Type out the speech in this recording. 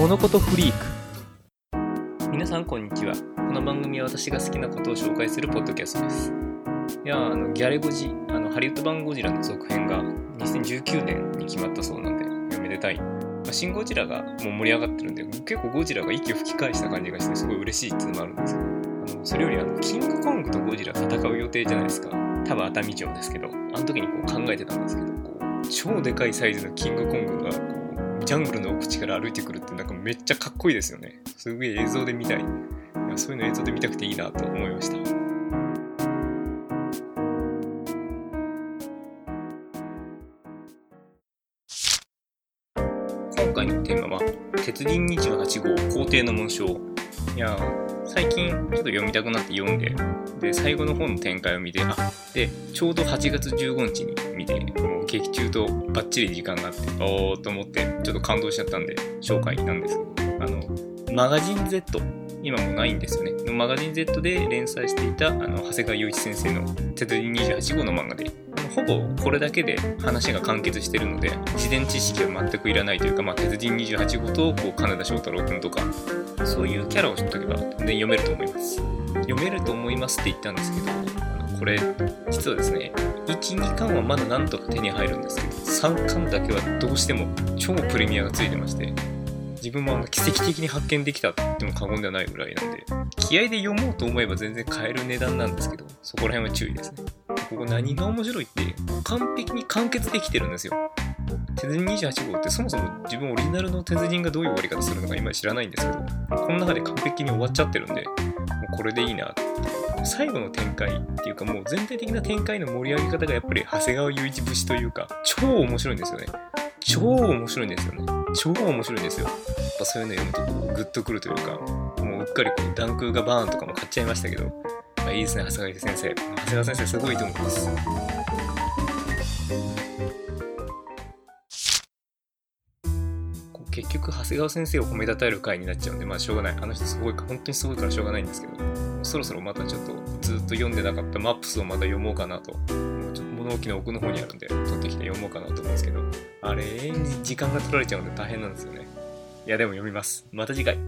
物事フリーク。皆さんこんにちは。この番組は私が好きなことを紹介するポッドキャストです。いやあのギャレゴジあのハリウッド版ゴジラの続編が2019年に決まったそうなんでおめでたい、まあ、シン・ゴジラがもう盛り上がってるんで結構ゴジラが息を吹き返した感じがしてすごい嬉しいっていうのもあるんです。けどあのそれよりあのキングコングとゴジラ戦う予定じゃないですか。多分熱海城ですけどあの時にこう考えてたんですけどこう超でかいサイズのキングコングがこうジャングルの奥地から歩いてくるってなんかめっちゃかっこいいですよね。すげえ映像で見たい。いやそういうの映像で見たくていいなと思いました。今回のテーマは鉄人28号皇帝の紋章。いや最近ちょっと読みたくなって読んでで最後の方の展開を見てあでちょうど8月15日に見てもう劇中とバッチリ時間があっておーと思ってちょっと感動しちゃったんで紹介なんです。けどあのマガジン Z 今もないんですよね。マガジン Z で連載していたあの長谷川雄一先生の「鉄人28号」の漫画でほぼこれだけで話が完結してるので事前知識は全くいらないというか、まあ、鉄人28号とこう金田翔太郎君とかそういうキャラを知っとけば全然読めると思います。読めると思いますって言ったんですけどこれ実はですね12巻はまだなんとか手に入るんですけど3巻だけはどうしても超プレミアがついてまして自分もあの奇跡的に発見できたって言っても過言ではないぐらいなんで気合で読もうと思えば全然買える値段なんですけどそこら辺は注意ですね。ここ何が面白いって完璧に完結できてるんですよ。鉄人28号ってそもそも自分オリジナルの鉄人がどういう終わり方するのか今知らないんですけどこの中で完璧に終わっちゃってるんでもうこれでいいなって。最後の展開っていうかもう全体的な展開の盛り上げ方がやっぱり長谷川雄一節というか超面白いんですよね。超面白いんですよね。超面白いんですよ。やっぱそういうの読むとグッとくるというかもううっかりこうダンクがバーンとかも買っちゃいましたけどいいですね長谷川先生。長谷川先生すごいと思います。結局長谷川先生を褒めたたえる回になっちゃうんでまあしょうがない。あの人すごい本当にすごいからしょうがないんですけどそろそろまたちょっとずっと読んでなかったマップスをまた読もうかなと。ちょっと物置の奥の方にあるんで取ってきて読もうかなと思うんですけど。あれ時間が取られちゃうんで大変なんですよね。いやでも読みます。また次回。